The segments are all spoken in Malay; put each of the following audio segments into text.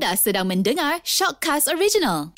Anda sedang mendengar Shockcast Original.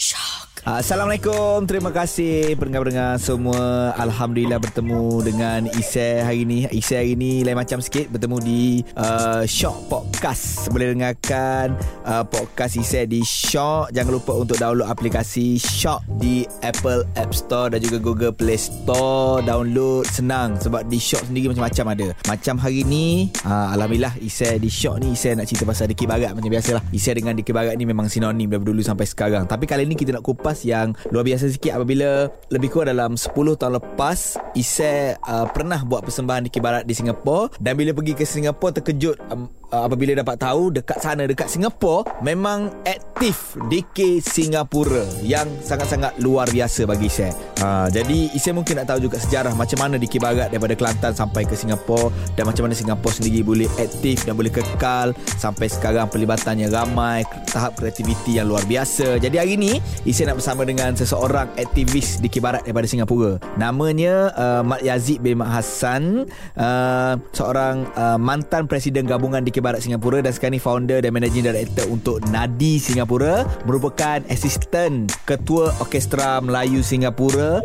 Assalamualaikum. Terima kasih Pendengar-pendengar semua. Alhamdulillah bertemu Dengan Isai hari ini Isai hari ini Lain macam sikit. Bertemu di uh, Shock Podcast. Boleh dengarkan uh, Podcast Isai di Shock. Jangan lupa untuk download aplikasi Shock Di Apple App Store Dan juga Google Play Store. Download Senang Sebab di Shock sendiri Macam-macam ada. Macam hari ini uh, Alhamdulillah Isai di Shock ni Isai nak cerita pasal Dikir Barat Macam biasalah Isai dengan Dikir Barat ni Memang sinonim Dari dulu sampai sekarang. Tapi kali ni kita nak kupas lepas yang luar biasa sikit apabila lebih kurang dalam 10 tahun lepas Isai uh, pernah buat persembahan di Kibarat di Singapura dan bila pergi ke Singapura terkejut um, uh, apabila dapat tahu dekat sana dekat Singapura memang aktif DK Singapura yang sangat-sangat luar biasa bagi Isai. Uh, jadi Isai mungkin nak tahu juga sejarah macam mana DK Barat daripada Kelantan sampai ke Singapura dan macam mana Singapura sendiri boleh aktif dan boleh kekal sampai sekarang perlibatannya ramai tahap kreativiti yang luar biasa. Jadi hari ini Isai nak bersama dengan seseorang aktivis di Kibarat daripada Singapura. Namanya uh, Mat Yazid bin Mat Hassan, uh, seorang uh, mantan presiden gabungan di Barat Singapura dan sekarang ni founder dan managing director untuk Nadi Singapura, merupakan asisten ketua orkestra Melayu Singapura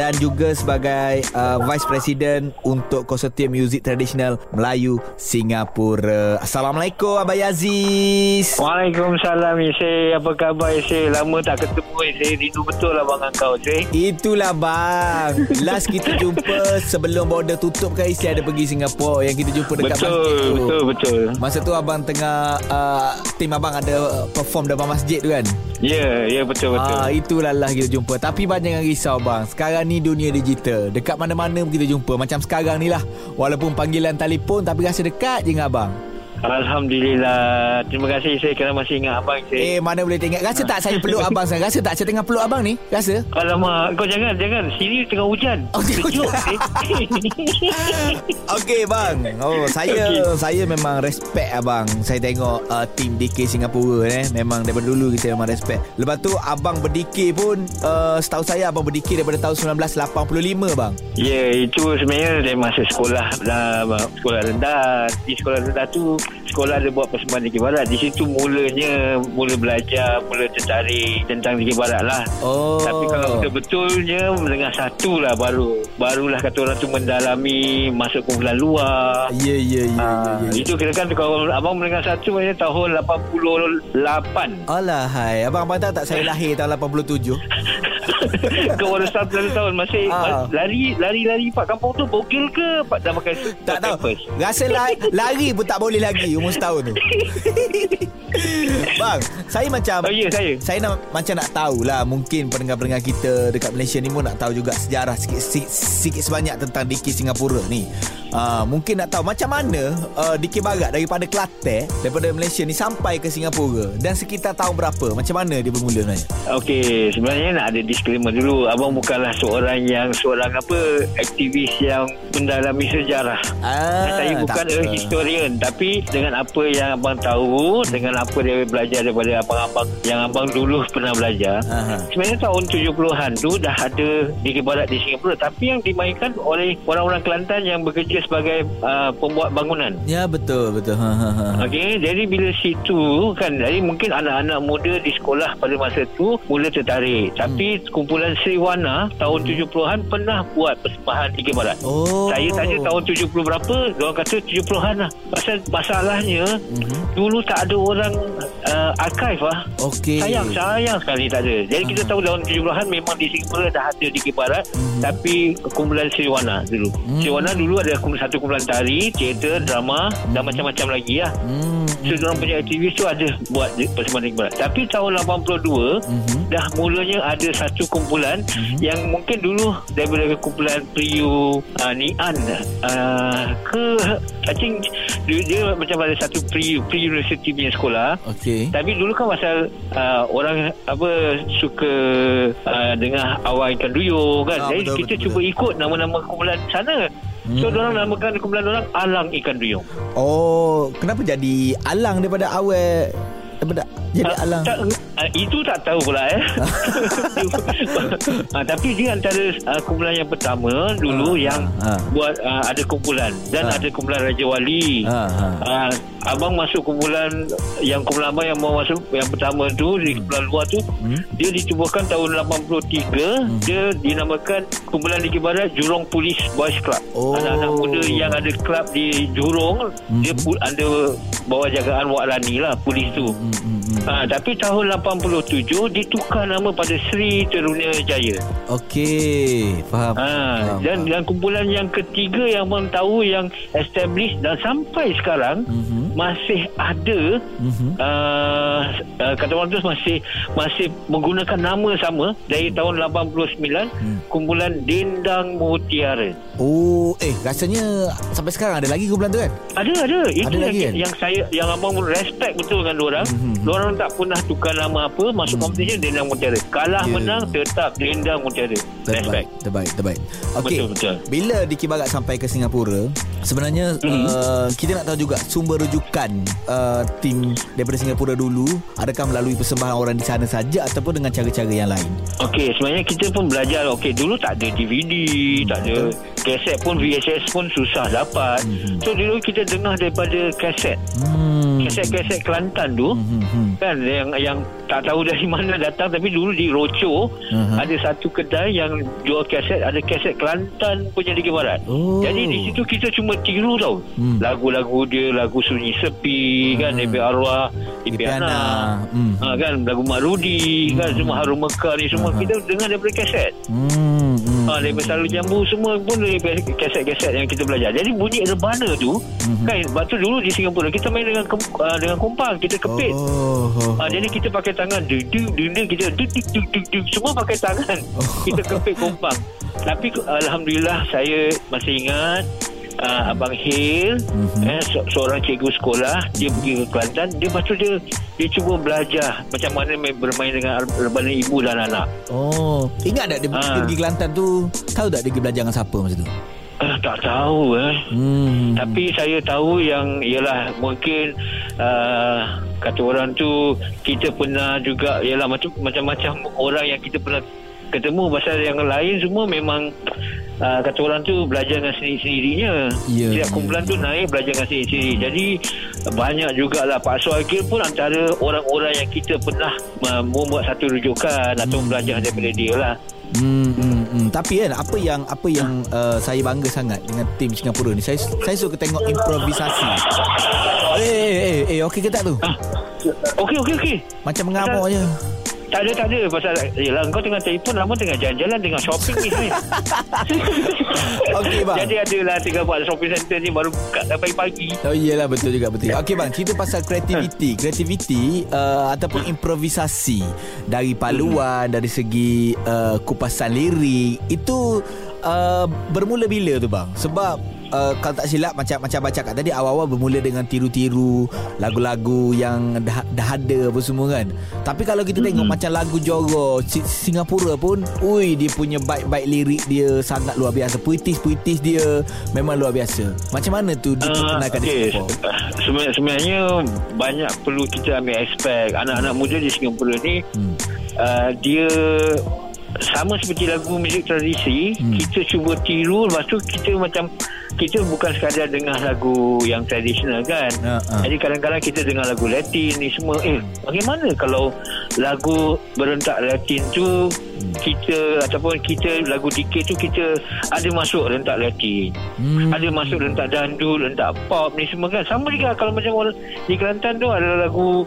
dan juga sebagai uh, vice president untuk konsortium muzik tradisional Melayu Singapura. Assalamualaikum Abang Aziz. Waalaikumsalam Isi. Apa khabar Isi? Lama tak ketemu Isi. Rindu betul lah bang kau Isi. Itulah bang. Last kita jumpa sebelum border tutup kan Isi ada pergi Singapura yang kita jumpa dekat betul, masjid tu. Betul, betul. Masa tu abang tengah uh, tim abang ada perform depan masjid tu kan? Ya, yeah, ya yeah, betul betul. Ah itulah lah kita jumpa. Tapi bang jangan risau bang. Sekarang ni dunia digital. Dekat mana-mana kita jumpa. Macam sekarang ni lah. Walaupun panggilan telefon tapi rasa dekat je dengan abang. Alhamdulillah. Terima kasih saya kerana masih ingat abang saya. Eh mana boleh tengok. Rasa tak saya peluk abang saya? Rasa tak saya tengah peluk abang ni? Rasa? Alamak, kau jangan jangan. Sini tengah hujan. Oh, hujan. Okey bang. Oh saya okay. saya memang respect abang. Saya tengok uh, tim DK Singapura eh. Memang daripada dulu kita memang respect. Lepas tu abang berdikir pun uh, setahu saya abang berdikir daripada tahun 1985 bang. Ya, yeah, itu sebenarnya dari masa sekolah dah sekolah rendah. Di sekolah rendah tu sekolah ada buat persembahan di Barat. Di situ mulanya mula belajar, mula tertarik tentang di Barat lah. Oh. Tapi kalau betul-betulnya menengah satu lah baru. Barulah kata orang tu mendalami masuk kumpulan luar. Ya, ya, ya. Yeah, yeah, yeah. Itu kira kan kalau abang menengah satu maknanya tahun 88. Alah, hai. Abang-abang tahu tak saya lahir tahun 87? Kau baru satu tahun Masih ha. lari Lari-lari Pak kampung tu Bogil ke Pak dah pakai Tak tahu Rasa lari, lari pun tak boleh lagi Umur setahun tu Bang Saya macam oh, ya, saya. saya nak Macam nak tahulah Mungkin pendengar-pendengar kita Dekat Malaysia ni pun nak tahu juga Sejarah sikit, sikit, sikit sebanyak Tentang Diki Singapura ni. Uh, Mungkin nak tahu Macam mana uh, Diki Barat Daripada Kelantan Daripada Malaysia ni Sampai ke Singapura Dan sekitar tahun berapa? Macam mana dia bermula sebenarnya Okey Sebenarnya nak ada disclaimer dulu. Abang bukanlah seorang yang Seorang apa Aktivis yang Mendalami sejarah. Ah, Saya bukan a historian Tapi dengan apa yang abang tahu Dengan apa dia belajar Daripada abang-abang Yang abang dulu pernah belajar Aha. Sebenarnya tahun 70-an tu Dah ada Di Barat di Singapura Tapi yang dimainkan oleh Orang-orang Kelantan Yang bekerja sebagai uh, Pembuat bangunan Ya betul Betul ha, ha, ha. Okey Jadi bila situ Kan Jadi mungkin anak-anak muda Di sekolah pada masa tu Mula tertarik hmm. Tapi kumpulan Sriwana tahun hmm. 70-an pernah buat persembahan di Barat. Oh. Saya tanya tahun 70 berapa, dia kata 70-an lah. Pasal masalahnya hmm. dulu tak ada orang uh, archive lah. Okey. Sayang, sayang sekali tak ada. Jadi hmm. kita tahu tahun 70-an memang di Singapura dah ada di Barat hmm. tapi kumpulan Sriwana dulu. Hmm. Sriwana dulu ada satu kumpulan tari, teater, drama hmm. dan macam-macam lagi lah. Hmm. So, orang punya aktivis tu ada buat persembahan Barat. Tapi tahun 82 hmm. dah mulanya ada satu kumpulan mm-hmm. yang mungkin dulu daripada kumpulan Priu uh, Nian uh, ke I think dia, dia macam ada satu Priu Priu University punya sekolah okay. tapi dulu kan pasal uh, orang apa suka uh, dengar awal ikan duyung kan oh, jadi betul, kita betul, cuba betul. ikut nama-nama kumpulan sana Hmm. So, orang namakan kumpulan orang Alang Ikan Duyung. Oh, kenapa jadi Alang daripada awal daripada Jadi Ah, alang tak, ah, itu tak tahu pula eh. ah, tapi dia antara ah, kumpulan yang pertama dulu Ah, yang ah, ah. buat ah, ada kumpulan dan Ah. ada kumpulan Raja Wali. Ha, ha. Ah, abang masuk kumpulan yang kumpulan abang yang mau masuk yang pertama tu di kumpulan luar tu Hmm. dia ditubuhkan tahun 83 dia dinamakan kumpulan Dikir Barat Jurong Police Boys Club Oh. anak-anak muda yang ada kelab di Jurong Hmm. dia pu- ada bawah jagaan Wak Lani lah polis tu Hmm, hmm, hmm. Ha, tapi tahun 87 ditukar nama pada Sri Terunia Jaya. Okey, faham. Ha, faham, dan faham. dan kumpulan yang ketiga yang abang tahu yang establish dan sampai sekarang Mhm. masih ada Mhm. uh, uh, kata orang tu masih masih menggunakan nama sama dari tahun 89 Hmm. kumpulan Dendang Mutiara. Oh, eh rasanya sampai sekarang ada lagi kumpulan tu kan? Ada ada itu Ada yang, lagi kan? yang saya yang abang respect betul dengan orang. Mhm. Mm-hmm. Orang tak pernah tukar nama apa masuk competition Dendang Mutiara. Kalah Ya. menang tetap Dendang Mutiara. Terbaik, terbaik, terbaik. Okey. Betul, betul. Bila Diki Barat sampai ke Singapura, sebenarnya Mhm. uh, kita nak tahu juga sumber rujukan uh, tim daripada Singapura dulu, adakah melalui persembahan orang di sana saja ataupun dengan cara-cara yang lain? Okey, sebenarnya kita pun belajar. Okey, dulu tak ada DVD, tak ada kaset pun VHS pun susah dapat. Mhm. So dulu kita dengar daripada kaset. Hmm. Kaset-kaset Kelantan tu. Hmm, hmm, hmm. Kan yang yang tak tahu dari mana datang tapi dulu di Roco Mhm. ada satu kedai yang jual kaset ada kaset Kelantan punya Liga Barat. Oh. Jadi di situ kita cuma tiru tau. Hmm. Lagu-lagu dia lagu Sunyi Sepi kan Mhm. Ebi Arwah Ipiana. Ana. Hmm. Ha, kan lagu Mak Rudi kan Hmm. semua Harum Mekar ni semua Aha. kita dengar daripada kaset. Hmm. Hmm. Ha, daripada Selalu Jambu semua pun daripada kaset-kaset yang kita belajar. Jadi bunyi rebana tu Mhm. kan sebab tu dulu di Singapura kita main dengan kem, uh, dengan kumpang, kita kepit. Oh. oh. Ha, jadi kita pakai tangan duk kita semua pakai tangan. Oh. Kita kepit kumpang. Tapi alhamdulillah saya masih ingat uh, abang Hil Mhm. eh se- seorang cikgu sekolah dia pergi ke Kelantan dia lepas tu dia dia cuba belajar macam mana main- bermain dengan rebana ibu dan anak. Oh. Ingat tak dia, Ah. dia pergi Kelantan tu, tahu tak dia pergi belajar dengan siapa masa tu? Ah, tak tahu eh. Hmm. Tapi saya tahu yang ialah mungkin uh, kata orang tu kita pernah juga ialah macam macam-macam orang yang kita pernah ketemu pasal yang lain semua memang uh, kata orang tu belajar dengan sendiri-sendirinya. Ya, Setiap ya, kumpulan tu naik belajar dengan sendiri-sendiri. Jadi banyak jugalah Pak Suagil pun antara orang-orang yang kita pernah uh, membuat satu rujukan atau belajar daripada dia lah. Hmm, hmm, hmm. Tapi kan apa yang apa yang uh, saya bangga sangat dengan tim Singapura ni. Saya saya suka tengok improvisasi. Eh eh eh, eh okey ke tak tu? Ah, okey okey okey. Macam mengamuk je. Tak ada, tak ada. Pasal, yelah, kau tengah telefon, lama tengah jalan-jalan, tengah shopping ni. Okey bang. Jadi adalah tengah buat shopping center ni baru buka sampai pagi. Oh iyalah betul juga betul. Okey bang, cerita pasal kreativiti. Kreativiti uh, ataupun improvisasi dari paluan, dari segi uh, kupasan lirik itu uh, bermula bila tu bang? Sebab Uh, kalau tak silap macam macam baca kat tadi awal-awal bermula dengan tiru-tiru lagu-lagu yang dah, dah ada apa semua kan. Tapi kalau kita tengok macam lagu Joro Si- Singapura pun, ui dia punya bait-bait lirik dia sangat luar biasa. Puitis-puitis dia memang luar biasa. Macam mana tu diperkenalkan di okey. Singapura? Sebenarnya, sebenarnya banyak perlu kita ambil aspek anak-anak muda di Singapura ni Hmm. uh, dia sama seperti lagu muzik tradisi Hmm. kita cuba tiru lepas tu kita macam kita bukan sekadar dengar lagu yang tradisional kan Ha, ha. jadi kadang-kadang kita dengar lagu Latin ni semua eh bagaimana kalau lagu berentak Latin tu kita ataupun kita lagu DK tu kita ada masuk rentak Latin Hmm. ada masuk rentak dandul rentak pop ni semua kan sama juga kalau macam orang di Kelantan tu ada lagu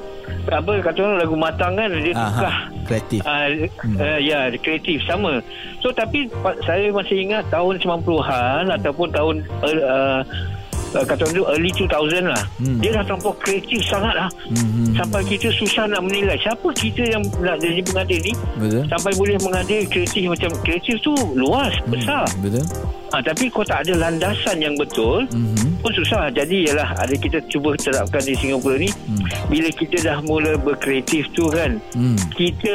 apa kata orang lagu matang kan dia Aha, tukar kreatif. Uh, Hmm. uh, ya kreatif sama so tapi saya masih ingat tahun 90-an ataupun tahun uh, uh, uh, kata orang tu early 2000 lah Hmm. dia dah terlampau kreatif sangat lah Hmm. sampai kita susah nak menilai siapa kita yang nak jadi pengadil ni Betul. sampai boleh mengadil kreatif macam kreatif tu luas besar Hmm. Betul. ha, tapi kau tak ada landasan yang betul Hmm. pun susah jadi ialah ada kita cuba terapkan di Singapura ni Hmm. bila kita dah mula berkreatif tu kan Hmm. kita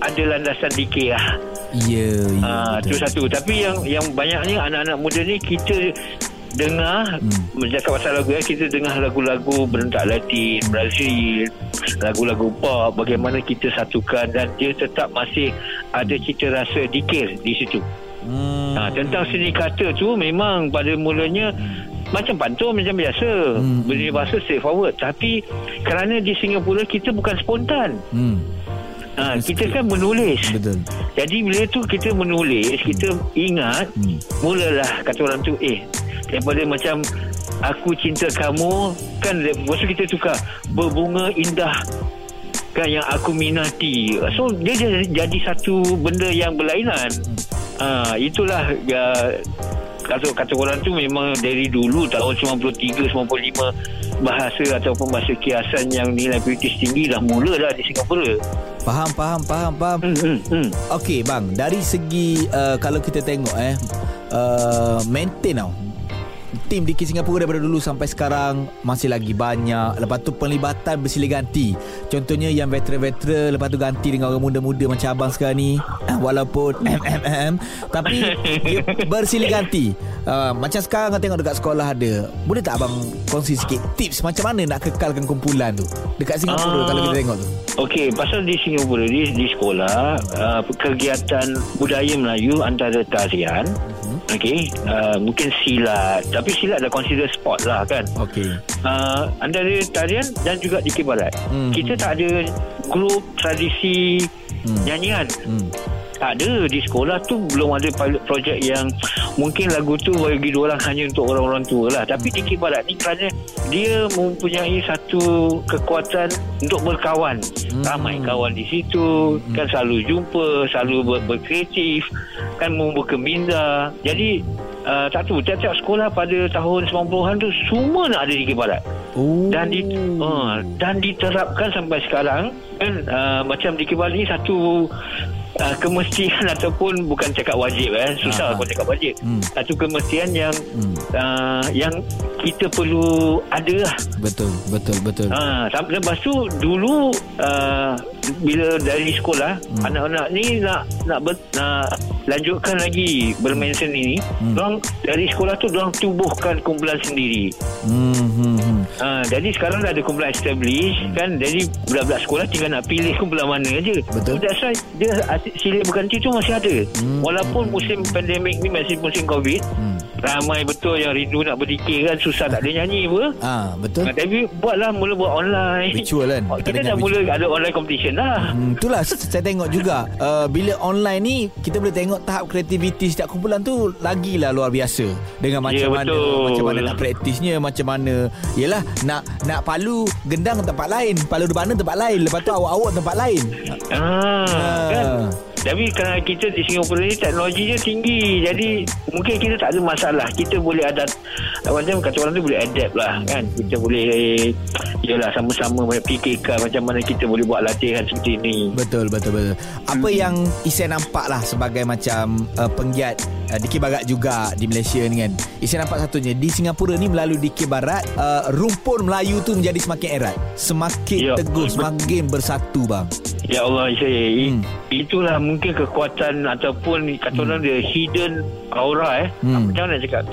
ada landasan DK lah Ya, ya. Ah, tu betul. satu. Tapi yang yang banyaknya anak-anak muda ni kita dengar hmm. Bercakap pasal lagu eh, Kita dengar lagu-lagu Berentak Latin Brazil Lagu-lagu pop Bagaimana kita satukan Dan dia tetap masih Ada cita rasa dikir Di situ hmm. ha, Tentang seni kata tu Memang pada mulanya hmm. Macam pantun Macam biasa hmm. Beri bahasa straightforward Tapi Kerana di Singapura Kita bukan spontan hmm. Ha, kita kan menulis Betul Jadi bila tu kita menulis Kita ingat hmm. Mulalah kata orang tu Eh Daripada macam Aku cinta kamu Kan Masa kita tukar Berbunga indah Kan yang aku minati So dia jadi, jadi satu Benda yang berlainan ha, Itulah ya, kata, kata orang tu memang Dari dulu Tahun 93 95 Bahasa ataupun bahasa kiasan Yang nilai kritis tinggi Dah mula dah di Singapura Faham, faham, faham, faham. Hmm, hmm, hmm. Okey, bang. Dari segi uh, kalau kita tengok eh uh, maintain tau tim Diki Singapura daripada dulu sampai sekarang masih lagi banyak. Lepas tu penglibatan bersilih ganti. Contohnya yang veteran-veteran lepas tu ganti dengan orang muda-muda macam abang sekarang ni. Eh, walaupun MMM tapi dia bersilih ganti. Uh, macam sekarang tengok dekat sekolah ada. Boleh tak abang kongsi sikit tips macam mana nak kekalkan kumpulan tu dekat Singapura uh, kalau kita tengok tu? Okey, pasal di Singapura di, di sekolah uh, kegiatan budaya Melayu antara tarian Okey, uh, mungkin silat. Tapi silat dah consider sport lah kan. Okey. Uh, antara tarian dan juga di Kibarat. Hmm. Kita tak ada grup tradisi hmm. nyanyian. Hmm tak ada di sekolah tu belum ada pilot project yang mungkin lagu tu bagi dua orang hanya untuk orang-orang tua lah. Tapi di Kibarat ni kerana dia mempunyai satu kekuatan untuk berkawan. Hmm. ramai kawan di situ hmm. kan selalu jumpa selalu ber, berkreatif kan membuka minda jadi uh, tak tahu tiap-tiap sekolah pada tahun 90-an tu semua nak ada di Kibarat dan di uh, dan diterapkan sampai sekarang kan uh, macam di Kibarat ni satu uh, kemestian ataupun bukan cakap wajib eh susah kalau cakap wajib hmm. satu kemestian yang hmm. uh, yang kita perlu ada lah betul betul betul ha uh, lepas tu dulu uh, bila dari sekolah hmm. anak-anak ni nak nak ber, nak lanjutkan lagi bermain seni ni hmm. orang dari sekolah tu orang tubuhkan kumpulan sendiri hmm, hmm, hmm. Ha, jadi sekarang dah ada kumpulan establish hmm. kan jadi budak-budak sekolah tinggal nak pilih kumpulan mana aja betul that's why dia silih berganti tu masih ada hmm. walaupun musim pandemik ni masih musim covid hmm. Ramai betul yang rindu nak berdikir kan susah tak ada nyanyi apa. Ah betul. Ha, tapi buatlah mula buat online. Virtual kan oh, kita dah mula ada online competition dah hmm, itulah saya tengok juga uh, bila online ni kita boleh tengok tahap kreativiti setiap kumpulan tu lagilah luar biasa. Dengan macam yeah, mana betul. macam mana nak praktisnya macam mana yalah nak nak palu gendang tempat lain palu di mana tempat lain lepas tu awak-awak tempat lain. Ah, ah. kan tapi kerana kita di Singapura ni teknologinya tinggi. Jadi mungkin kita tak ada masalah. Kita boleh ada macam kata orang tu boleh adapt lah kan? Kita boleh yalah sama-sama fikirkan macam mana kita boleh buat latihan seperti ini betul betul betul apa hmm. yang Isai nampak lah sebagai macam uh, penggiat uh, Dikir Barat juga di Malaysia ni kan Isai nampak satunya di Singapura ni melalui Dikir Barat uh, rumpun Melayu tu menjadi semakin erat semakin ya. teguh semakin bersatu bang Ya Allah saya hmm. itulah mungkin kekuatan ataupun kata hmm. orang dia hidden aura eh hmm. macam mana nak cakap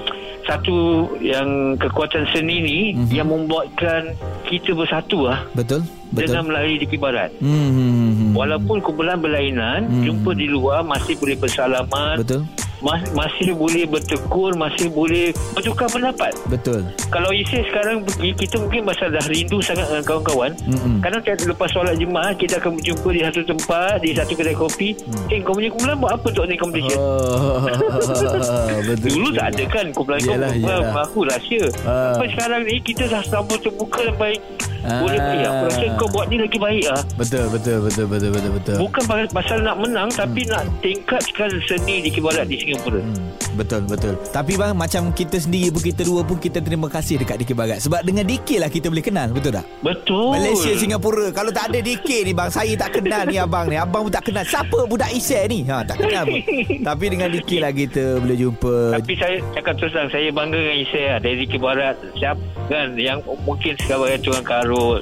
satu yang kekuatan seni ni hmm. yang membuatkan kita bersatu lah betul betul. dengan melalui di barat hmm, hmm, hmm, hmm. walaupun kumpulan berlainan hmm. jumpa di luar masih boleh bersalaman. Betul mas, masih boleh bertegur masih boleh bertukar pendapat betul kalau isi sekarang kita mungkin pasal dah rindu sangat dengan kawan-kawan mm-hmm. kadang lepas solat jemaah kita akan berjumpa di satu tempat di satu kedai kopi mm. eh kau punya kumpulan buat apa untuk ni competition oh, betul dulu tak ada kan kumpulan yalah. aku rahsia uh. sampai sekarang ni kita dah sama terbuka sampai Ah. Boleh baik Aku rasa kau buat ni lagi baik ah. Betul betul betul betul betul betul. Bukan pasal nak menang tapi hmm. nak tingkatkan seni di Kibarat di Singapura. Hmm. Betul betul. Tapi bang macam kita sendiri pun kita dua pun kita terima kasih dekat Dikir Barat sebab dengan Dikir lah kita boleh kenal betul tak? Betul. Malaysia Singapura kalau tak ada Dikir ni bang saya tak kenal ni abang ni abang pun tak kenal siapa budak Isai ni ha tak kenal pun. Tapi dengan Dikir lah kita boleh jumpa. Tapi saya cakap terus terang saya bangga dengan Isai lah dari Dikir Barat siapa kan yang mungkin sekarang tuan kar Karut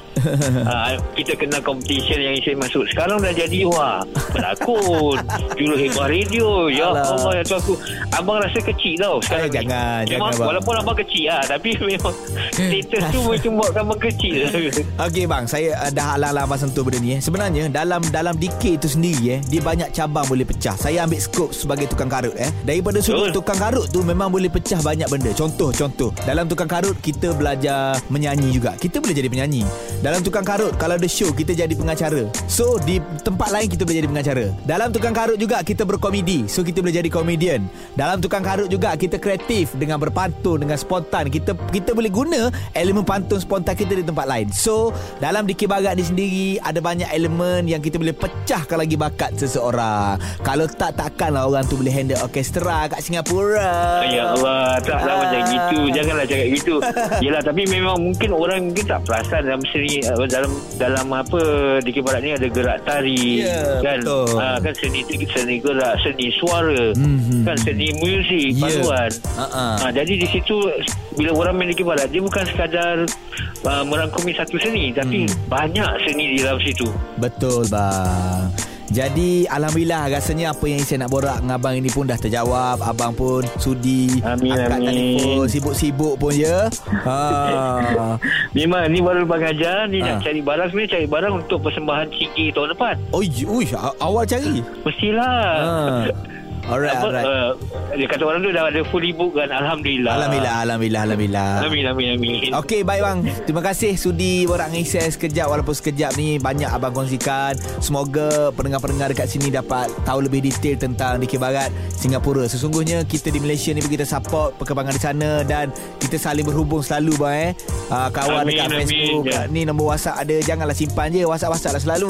uh, Kita kena competition Yang Isai masuk Sekarang dah jadi Wah Pelakon Juru hebat radio Ya Alah. Allah ya tu aku Abang rasa kecil tau Sekarang Eh, jangan, ni. jangan, Memang, abang. Walaupun abang kecil lah Tapi memang Status tu Macam buat abang kecil Okey bang, saya uh, dah halang-halang abang sentuh benda ni eh. Sebenarnya dalam dalam DK itu sendiri eh, dia banyak cabang boleh pecah. Saya ambil skop sebagai tukang karut eh. Daripada sudut Betul. tukang karut tu memang boleh pecah banyak benda. Contoh contoh. Dalam tukang karut kita belajar menyanyi juga. Kita boleh jadi penyanyi. Dalam tukang karut kalau ada show kita jadi pengacara. So di tempat lain kita boleh jadi pengacara. Dalam tukang karut juga kita berkomedi. So kita boleh jadi komedian. Dalam tukang karut juga kita kreatif dengan berpantun dengan spontan. Kita kita boleh guna elemen pantun spontan kita di tempat lain. So dalam Dikir Barat ni sendiri ada banyak elemen yang kita boleh pecahkan lagi bakat seseorang. Kalau tak takkanlah orang tu boleh handle orkestra kat Singapura. Ya Allah Taklah Ah. macam gitu Janganlah cakap gitu Yelah tapi memang Mungkin orang mungkin tak perasan Dalam seni uh, Dalam dalam apa Di Barat ni ada gerak tari Ya, kan? betul. Ah, kan seni seni gerak Seni suara Mhm. Kan seni muzik Ya. Paduan Ha-ha. Ah, Jadi di situ Bila orang main di Barat Dia bukan sekadar uh, Merangkumi satu seni Tapi Hmm. banyak seni di dalam situ Betul bang jadi Alhamdulillah rasanya apa yang saya nak borak dengan abang ini pun dah terjawab Abang pun sudi Amin, angkat amin. telefon Sibuk-sibuk pun ya ha. Memang ni baru Bang Ajar Ni Ah. nak cari barang Sebenarnya cari barang Untuk persembahan Ciki tahun depan Oi, ui, a- awal cari Mestilah ha. Alright, apa, alright. uh, dia kata orang tu dah ada fully book kan Alhamdulillah. Alhamdulillah, Alhamdulillah, Alhamdulillah. Amin amin amin. Okey baik bang. Terima kasih sudi Borak dengan Isyah sekejap. Walaupun sekejap ni Banyak abang kongsikan. Semoga pendengar-pendengar dekat sini Dapat tahu lebih detail Tentang Dikir Barat Singapura. Sesungguhnya kita di Malaysia ni Kita support perkembangan di sana Dan kita saling berhubung selalu bang eh. Uh, Kawan Amin, dekat amin. Facebook Ya. Ni nombor WhatsApp ada. Janganlah simpan je WhatsApp-WhatsApp lah selalu.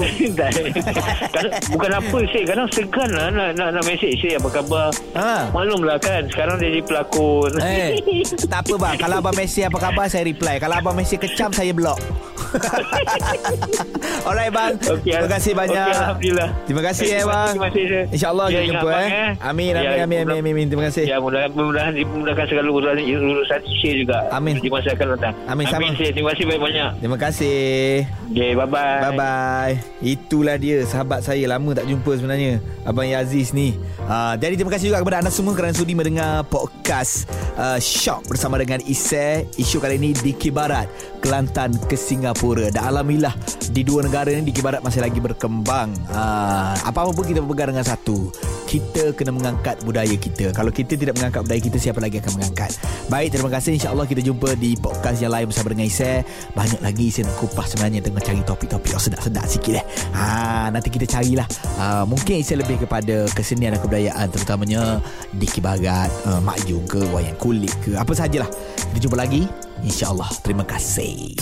Bukan apa sih kadang segan lah nak, nak, nak mesej saya apa khabar Ha. Maklumlah kan Sekarang dia jadi pelakon Eh, tak apa bang Kalau abang mesej apa khabar Saya reply Kalau abang mesej kecam Saya block Alright bang Okey, Terima kasih banyak okey, Alhamdulillah Terima kasih eh bang. InsyaAllah Ya, kita ingat jumpa abang, eh Amin Ya, amin amin amin, amin. Terima kasih Ya mudah-mudahan mudah-mudahan dimudahkan segala urusan urusan share juga Amin. di masa akan datang. Amin, sama. Amin Syed. Terima kasih banyak-banyak. Terima kasih Okay, bye-bye. Bye bye Itulah dia Sahabat saya Lama tak jumpa sebenarnya Abang Yaziz ni uh, Jadi terima kasih juga kepada anda semua Kerana sudi mendengar podcast uh, Shock bersama dengan Isai Isu kali ini di Kibarat Kelantan ke Singapura. Dan Alhamdulillah Di dua negara ni Di Kibarat masih lagi berkembang. Uh, Apa-apa pun kita berpegang dengan satu Kita kena mengangkat budaya kita. Kalau kita tidak mengangkat budaya kita Siapa lagi akan mengangkat? Baik terima kasih. InsyaAllah kita jumpa di podcast yang lain Bersama dengan Isai Banyak lagi saya nak kupas sebenarnya Tengah cari topik-topik. Yang sedap-sedap sikit eh. Ha, Nanti kita carilah. Ha, Mungkin Isai lebih kepada kesenian dan kebudayaan Terutamanya Diki Barat uh, Mak Jung ke Wayang Kulit ke Apa sajalah. Kita jumpa lagi. InsyaAllah. Terima kasih